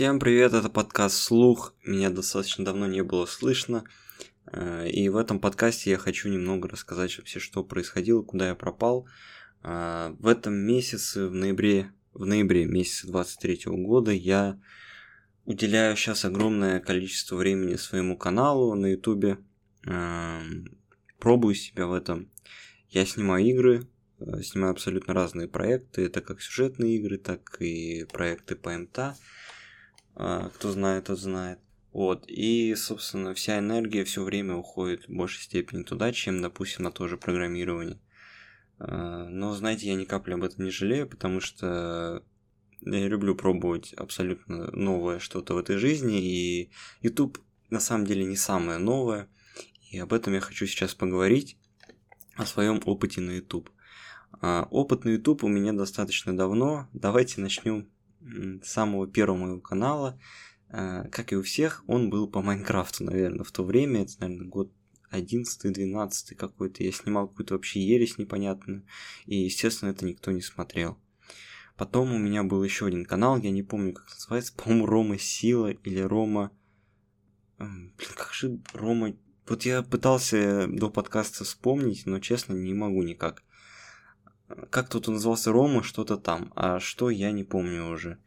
Всем привет, это подкаст «Слух». Меня достаточно давно не было слышно. Э, и в этом подкасте я хочу немного рассказать вообще, что происходило, куда я пропал. Э, в этом месяце, в ноябре, в ноябре месяца 23 года я уделяю сейчас огромное количество времени своему каналу на ютубе. Э, пробую себя в этом. Я снимаю игры, снимаю абсолютно разные проекты. Это как сюжетные игры, так и проекты по МТА. А, кто знает, тот знает. Вот, и, собственно, вся энергия все время уходит в большей степени туда, чем, допустим, на то же программирование. А, но, знаете, я ни капли об этом не жалею, потому что я люблю пробовать абсолютно новое что-то в этой жизни, и YouTube на самом деле не самое новое, и об этом я хочу сейчас поговорить, о своем опыте на YouTube. А, опыт на YouTube у меня достаточно давно, давайте начнем самого первого моего канала, э, как и у всех, он был по Майнкрафту, наверное, в то время, это, наверное, год 11-12 какой-то, я снимал какую-то вообще ересь непонятную, и, естественно, это никто не смотрел. Потом у меня был еще один канал, я не помню, как называется, по-моему, Рома Сила или Рома... Блин, как же Рома... Вот я пытался до подкаста вспомнить, но, честно, не могу никак как тут он назывался Рома, что-то там, а что я не помню уже.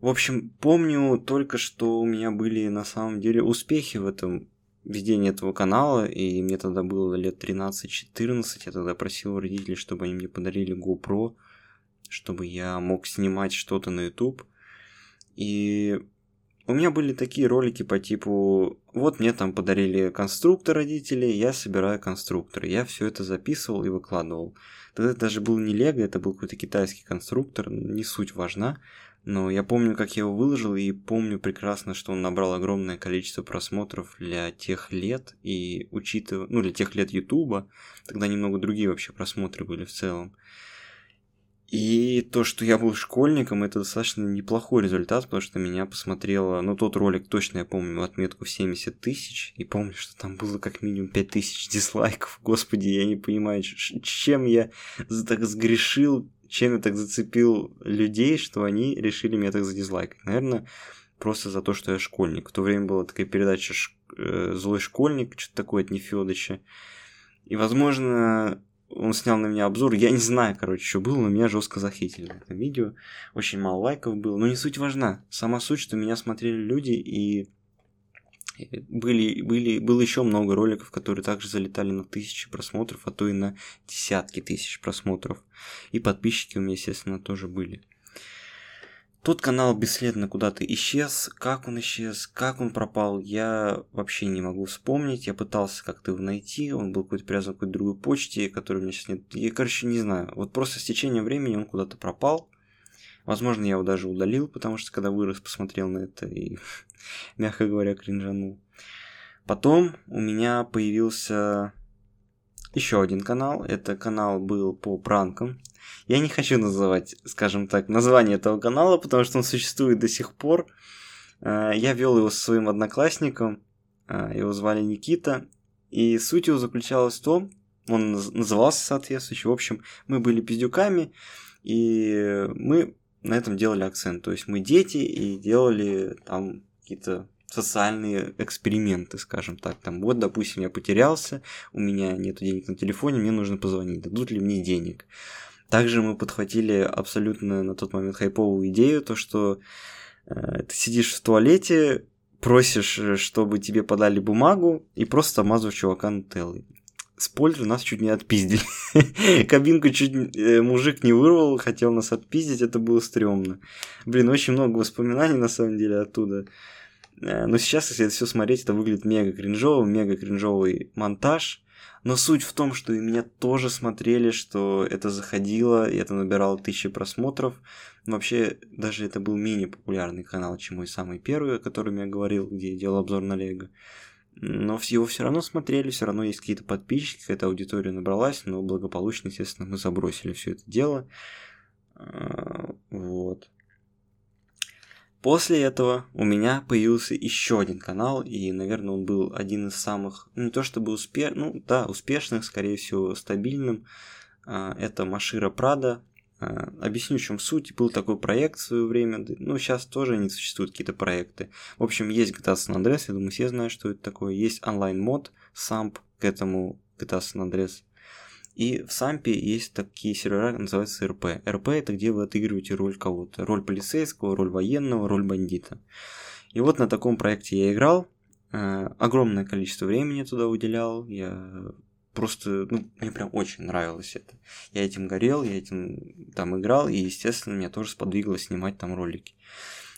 В общем, помню только, что у меня были на самом деле успехи в этом ведении этого канала, и мне тогда было лет 13-14, я тогда просил у родителей, чтобы они мне подарили GoPro, чтобы я мог снимать что-то на YouTube. И у меня были такие ролики по типу, вот мне там подарили конструктор родители, я собираю конструктор. Я все это записывал и выкладывал. Тогда это даже был не Лего, это был какой-то китайский конструктор, не суть важна. Но я помню, как я его выложил, и помню прекрасно, что он набрал огромное количество просмотров для тех лет, и учитывая, ну, для тех лет Ютуба, тогда немного другие вообще просмотры были в целом. И то, что я был школьником, это достаточно неплохой результат, потому что меня посмотрело, ну, тот ролик точно я помню, отметку в 70 тысяч, и помню, что там было как минимум 5 тысяч дизлайков. Господи, я не понимаю, чем я так сгрешил, чем я так зацепил людей, что они решили меня так задизлайкать. Наверное, просто за то, что я школьник. В то время была такая передача э, «Злой школьник», что-то такое от Нефёдыча. И, возможно, он снял на меня обзор, я не знаю, короче, что было, но меня жестко захитили на этом видео. Очень мало лайков было, но не суть важна. Сама суть, что меня смотрели люди, и были, были, было еще много роликов, которые также залетали на тысячи просмотров, а то и на десятки тысяч просмотров. И подписчики у меня, естественно, тоже были. Тот канал бесследно куда-то исчез. Как он исчез, как он пропал, я вообще не могу вспомнить. Я пытался как-то его найти. Он был какой-то привязан к какой-то другой почте, которой у меня сейчас нет. Я, короче, не знаю. Вот просто с течением времени он куда-то пропал. Возможно, я его даже удалил, потому что когда вырос, посмотрел на это и, мягко говоря, кринжанул. Потом у меня появился еще один канал. Это канал был по пранкам. Я не хочу называть, скажем так, название этого канала, потому что он существует до сих пор. Э, я вел его со своим одноклассником, э, его звали Никита, и суть его заключалась в том, он назывался соответствующий, в общем, мы были пиздюками, и мы на этом делали акцент. То есть мы дети и делали там какие-то социальные эксперименты, скажем так. Там, вот, допустим, я потерялся, у меня нет денег на телефоне, мне нужно позвонить, дадут ли мне денег. Также мы подхватили абсолютно на тот момент хайповую идею, то что э, ты сидишь в туалете, просишь, э, чтобы тебе подали бумагу и просто обмазываешь чувака нутеллой. Спойлер, нас чуть не отпиздили. Кабинку чуть э, мужик не вырвал, хотел нас отпиздить, это было стрёмно. Блин, очень много воспоминаний на самом деле оттуда. Но сейчас, если это все смотреть, это выглядит мега кринжово, мега кринжовый монтаж. Но суть в том, что и меня тоже смотрели, что это заходило, и это набирало тысячи просмотров. Вообще, даже это был менее популярный канал, чем мой самый первый, о котором я говорил, где я делал обзор на Лего. Но его все равно смотрели, все равно есть какие-то подписчики, какая-то аудитория набралась, но благополучно, естественно, мы забросили все это дело. А, вот. После этого у меня появился еще один канал, и, наверное, он был один из самых, не то чтобы успешных, ну, да, успешных, скорее всего, стабильным. А, это Машира Прада. Э, объясню, в чем суть. Был такой проект в свое время, ну, сейчас тоже не существуют какие-то проекты. В общем, есть GTA San Andreas, я думаю, все знают, что это такое. Есть онлайн-мод, самп к этому GTA San Andreas. И в сампе есть такие сервера, называются РП. РП это где вы отыгрываете роль кого-то. Роль полицейского, роль военного, роль бандита. И вот на таком проекте я играл. Э, огромное количество времени туда уделял. Я просто, ну, мне прям очень нравилось это. Я этим горел, я этим там играл, и, естественно, меня тоже сподвигло снимать там ролики.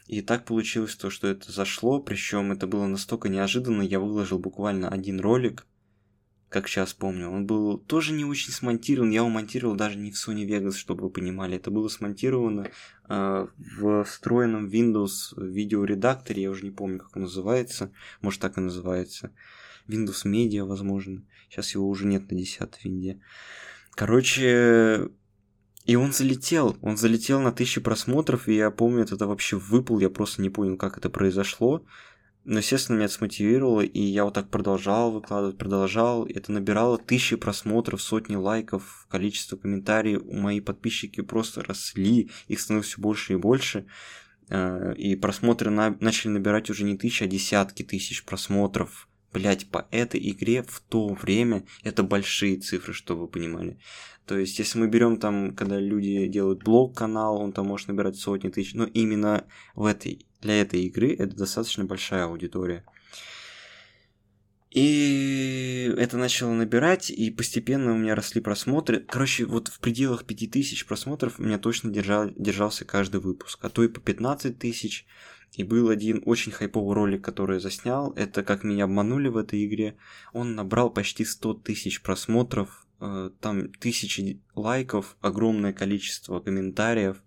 И так получилось то, что это зашло, причем это было настолько неожиданно, я выложил буквально один ролик, как сейчас помню. Он был тоже не очень смонтирован, я его монтировал даже не в Sony Vegas, чтобы вы понимали. Это было смонтировано э, в встроенном Windows видеоредакторе, я уже не помню, как он называется, может так и называется. Windows Media, возможно. Сейчас его уже нет на 10 винде. Короче, и он залетел. Он залетел на тысячи просмотров, и я помню, это вообще выпал, я просто не понял, как это произошло. Но, естественно, меня это смотивировало, и я вот так продолжал выкладывать, продолжал. Это набирало тысячи просмотров, сотни лайков, количество комментариев. Мои подписчики просто росли, их становилось все больше и больше. Э, и просмотры на... начали набирать уже не тысячи, а десятки тысяч просмотров блять, по этой игре в то время это большие цифры, чтобы вы понимали. То есть, если мы берем там, когда люди делают блог-канал, он там может набирать сотни тысяч, но именно в этой, для этой игры это достаточно большая аудитория. И это начало набирать, и постепенно у меня росли просмотры. Короче, вот в пределах 5000 просмотров у меня точно держал, держался каждый выпуск, а то и по 15 тысяч. И был один очень хайповый ролик, который я заснял. Это как меня обманули в этой игре. Он набрал почти 100 тысяч просмотров, э, там тысячи лайков, огромное количество комментариев.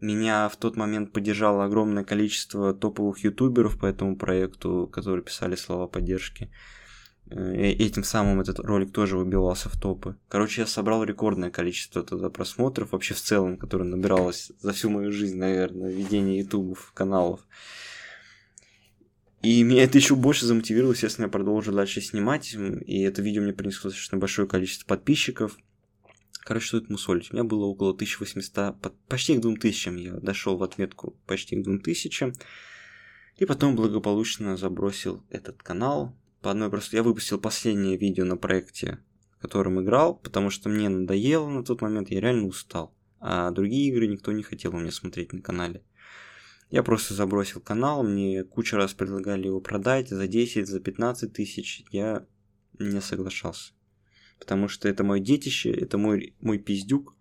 Меня в тот момент поддержало огромное количество топовых ютуберов по этому проекту, которые писали слова поддержки. Э, этим самым этот ролик тоже выбивался в топы. Короче, я собрал рекордное количество тогда просмотров, вообще в целом, которое набиралось за всю мою жизнь, наверное, ведение ютубов, каналов. И меня это еще больше замотивировало, естественно, я продолжил дальше снимать, и это видео мне принесло достаточно большое количество подписчиков. Короче, что это мусолить? У меня было около 1800, почти к 2000 я дошел в отметку почти к 2000. И потом благополучно забросил этот канал, по одной простой... Я выпустил последнее видео на проекте, в котором играл, потому что мне надоело на тот момент, я реально устал. А другие игры никто не хотел у меня смотреть на канале. Я просто забросил канал, мне куча раз предлагали его продать за 10, за 15 тысяч. Я не соглашался. Потому что это мое детище, это мой, мой пиздюк,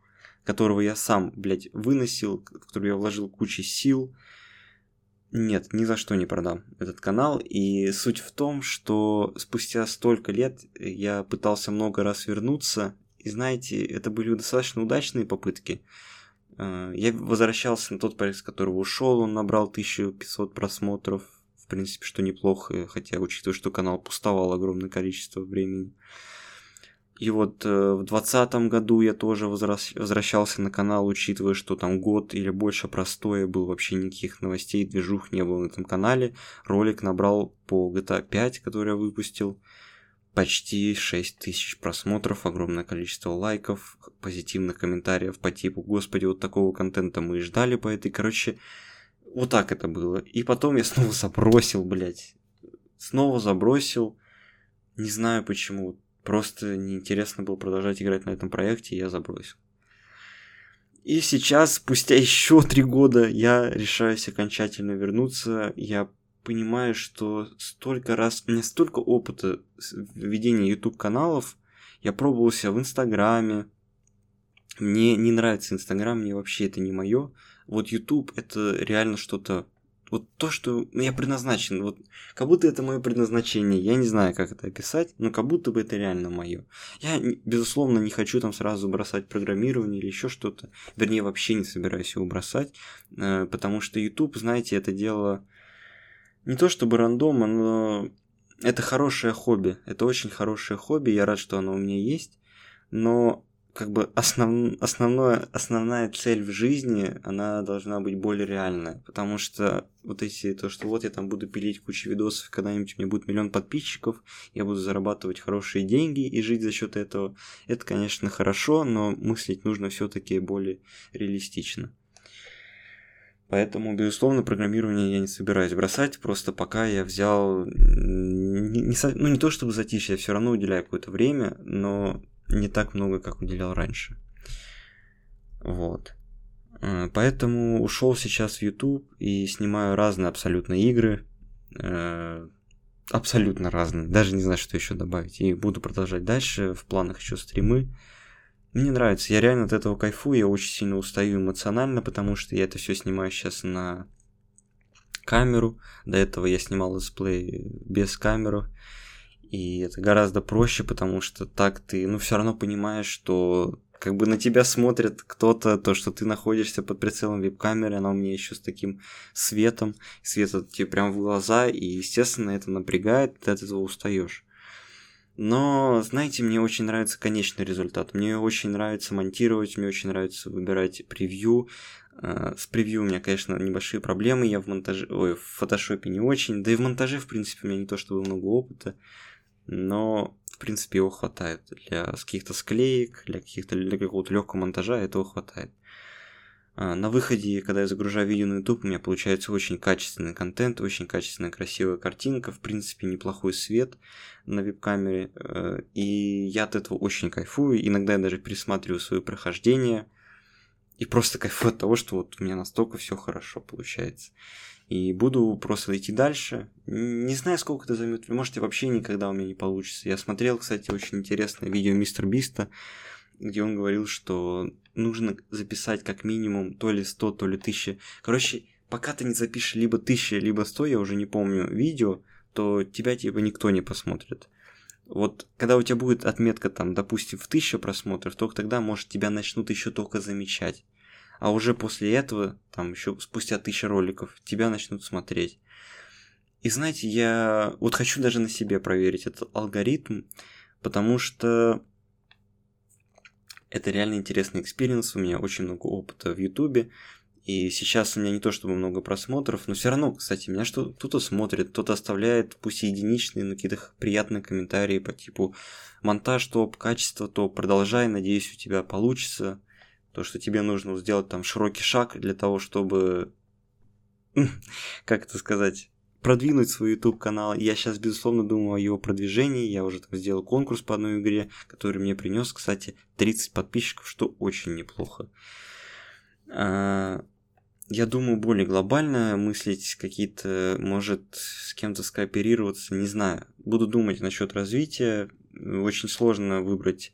которого я сам, блядь, выносил, в который я вложил кучу сил, нет, ни за что не продам этот канал. И суть в том, что спустя столько лет я пытался много раз вернуться. И знаете, это были достаточно удачные попытки. Э, я возвращался на тот проект, с которого ушел. Он набрал 1500 просмотров. В принципе, что неплохо, хотя учитывая, что канал пустовал огромное количество времени. И вот э, в двадцатом году я тоже возвращался на канал, учитывая, что там год или больше простоя был, вообще никаких новостей, движух не было на этом канале. Ролик набрал по GTA 5, который я выпустил, почти 6 тысяч просмотров, огромное количество лайков, позитивных комментариев по типу «Господи, вот такого контента мы и ждали по этой». Короче, вот так это было. И потом я снова забросил, блядь. Снова забросил. Не знаю почему Просто неинтересно было продолжать играть на этом проекте, и я забросил. И сейчас, спустя еще три года, я решаюсь окончательно вернуться. Я понимаю, что столько раз, у меня столько опыта ведения YouTube каналов. Я пробовал себя в Инстаграме. Мне не нравится Инстаграм, мне вообще это не мое. Вот YouTube это реально что-то вот то, что я предназначен, вот как будто это мое предназначение, я не знаю, как это описать, но как будто бы это реально мое. Я, безусловно, не хочу там сразу бросать программирование или еще что-то, вернее, вообще не собираюсь его бросать, э, потому что YouTube, знаете, это дело не то чтобы рандома, но это хорошее хобби, это очень хорошее хобби, я рад, что оно у меня есть, но как бы основ, основное, основная цель в жизни, она должна быть более реальная. Потому что вот эти, то, что вот я там буду пилить кучу видосов, когда-нибудь у меня будет миллион подписчиков, я буду зарабатывать хорошие деньги и жить за счет этого, это, конечно, хорошо, но мыслить нужно все-таки более реалистично. Поэтому, безусловно, программирование я не собираюсь бросать, просто пока я взял, не, не, ну не то чтобы затишье, я все равно уделяю какое-то время, но не так много, как уделял раньше. Вот. Э, поэтому ушел сейчас в YouTube и снимаю разные абсолютно игры. Э, абсолютно разные. Даже не знаю, что еще добавить. И буду продолжать дальше. В планах еще стримы. Мне нравится. Я реально от этого кайфую. Я очень сильно устаю эмоционально, потому что я это все снимаю сейчас на камеру. До этого я снимал летсплей без камеры. И это гораздо проще, потому что так ты, ну, все равно понимаешь, что как бы на тебя смотрит кто-то, то, что ты находишься под прицелом веб-камеры, она у меня еще с таким светом, свет тебе прям в глаза, и, естественно, это напрягает, ты от этого устаешь. Но, знаете, мне очень нравится конечный результат. Мне очень нравится монтировать, мне очень нравится выбирать превью. Э, с превью у меня, конечно, небольшие проблемы. Я в монтаже, ой, в фотошопе не очень. Да и в монтаже, в принципе, у меня не то чтобы много опыта но в принципе его хватает для каких-то склеек, для каких-то для какого-то легкого монтажа этого хватает. А, на выходе, когда я загружаю видео на YouTube, у меня получается очень качественный контент, очень качественная красивая картинка, в принципе неплохой свет на веб-камере, э, и я от этого очень кайфую. Иногда я даже пересматриваю свое прохождение и просто кайфую от того, что вот у меня настолько все хорошо получается и буду просто идти дальше. Не знаю, сколько это займет, может, и вообще никогда у меня не получится. Я смотрел, кстати, очень интересное видео Мистер Биста, где он говорил, что нужно записать как минимум то ли 100, то ли 1000. Короче, пока ты не запишешь либо 1000, либо 100, я уже не помню, видео, то тебя типа никто не посмотрит. Вот когда у тебя будет отметка там, допустим, в 1000 просмотров, только тогда, может, тебя начнут еще только замечать а уже после этого, там еще спустя тысячи роликов, тебя начнут смотреть. И знаете, я вот хочу даже на себе проверить этот алгоритм, потому что это реально интересный experience, у меня очень много опыта в Ютубе, и сейчас у меня не то чтобы много просмотров, но все равно, кстати, меня что кто-то смотрит, кто-то оставляет, пусть единичные, но какие-то приятные комментарии по типу монтаж топ, качество топ, продолжай, надеюсь, у тебя получится то, что тебе нужно сделать там широкий шаг для того, чтобы, как это сказать, продвинуть свой YouTube канал. Я сейчас, безусловно, думаю о его продвижении. Я уже там сделал конкурс по одной игре, который мне принес, кстати, 30 подписчиков, что очень неплохо. А, я думаю, более глобально мыслить какие-то, может, с кем-то скооперироваться, не знаю. Буду думать насчет развития. Очень сложно выбрать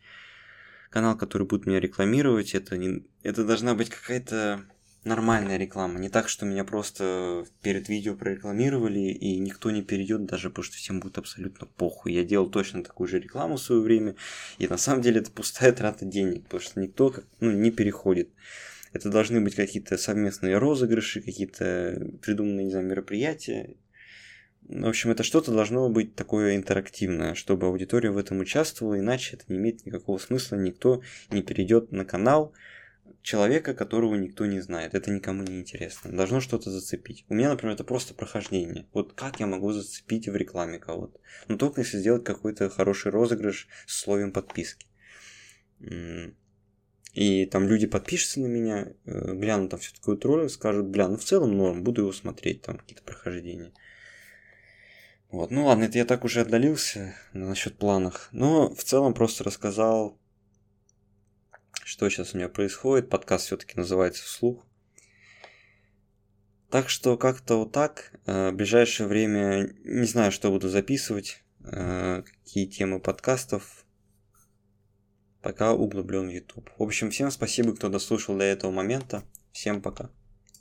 канал, который будет меня рекламировать, это, не, это должна быть какая-то нормальная реклама. Не так, что меня просто перед видео прорекламировали, и никто не перейдет, даже потому что всем будет абсолютно похуй. Я делал точно такую же рекламу в свое время, и на самом деле это пустая трата денег, потому что никто ну, не переходит. Это должны быть какие-то совместные розыгрыши, какие-то придуманные, не знаю, мероприятия. В общем, это что-то должно быть такое интерактивное, чтобы аудитория в этом участвовала, иначе это не имеет никакого смысла, никто не перейдет на канал человека, которого никто не знает. Это никому не интересно. Должно что-то зацепить. У меня, например, это просто прохождение. Вот как я могу зацепить в рекламе кого-то? Ну, только если сделать какой-то хороший розыгрыш с условием подписки. И там люди подпишутся на меня, э, глянут там все такое ролик, скажут, бля, ну в целом норм, буду его смотреть, там какие-то прохождения. Вот, ну ладно, это я так уже отдалился насчет планов. Но в целом просто рассказал, что сейчас у меня происходит. Подкаст все-таки называется вслух. Так что как-то вот так. Э, в ближайшее время не знаю, что буду записывать, э, какие темы подкастов. Пока углублен в YouTube. В общем, всем спасибо, кто дослушал до этого момента. Всем пока.